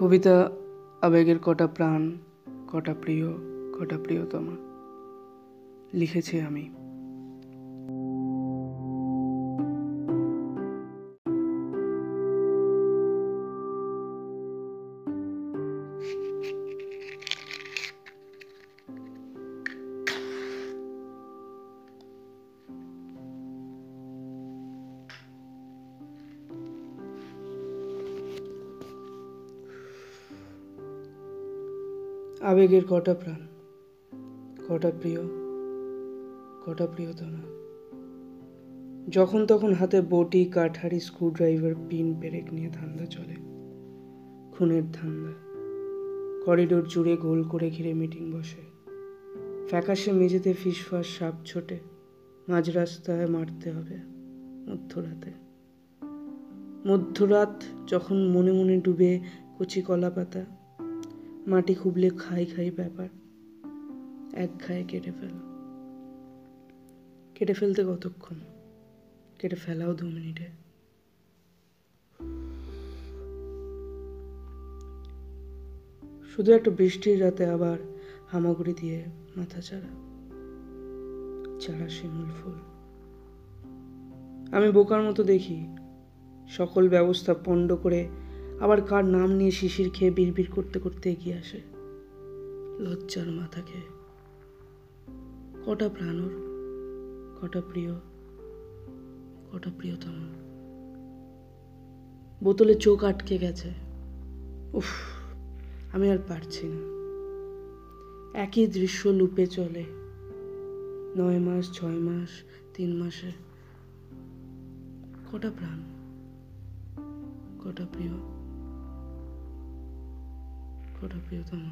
কবিতা আবেগের কটা প্রাণ কটা প্রিয় কটা প্রিয়তমা লিখেছি আমি। আবেগের কটা প্রাণ? কটা প্রিয়? কটা প্রিয়তমা? যখন তখন হাতে বটি, কাঠারি স্ক্রুড্রাইভার পিন পেরেক নিয়ে ধান্দা চলে। খুনের ধান্দা। করিডোর জুড়ে গোল করে ঘিরে মিটিং বসে। ফ্যাকাশে মেঝেতে ফিসফাস, সাপ ছোটে। মাঝ রাস্তায় মারতে হবে মধ্যরাতে। মধ্যরাত যখন মনে মনে ডুবে কচি কলা পাতা মাটি খুবলে খাই খাই ব্যাপার। এক খায়ে কেটে ফেলা। কেটে ফেলতে কতক্ষণ? কেটে ফেলাও দু মিনিটে। শুধু একটা বৃষ্টির রাতে আবার হামাগুড়ি দিয়ে মাথা চারা চারা শিমুল ফুল। আমি বোকার মতো দেখি, সকল ব্যবস্থা পণ্ড করে আবার কার নাম নিয়ে শিশির খেয়ে বিড়বিড় করতে করতে এগিয়ে আসে? লজ্জার মাথা খেয়ে কটা প্রাণর কটা প্রিয়? কটা প্রিয়তম? বোতলে চোখ আটকে গেছে। উফ, আমি আর পারছি না। একই দৃশ্য লুপে চলে। নয় মাস, ছয় মাস, তিন মাসে। কটা প্রাণ? কটা প্রিয়? কটা প্রিয়তমা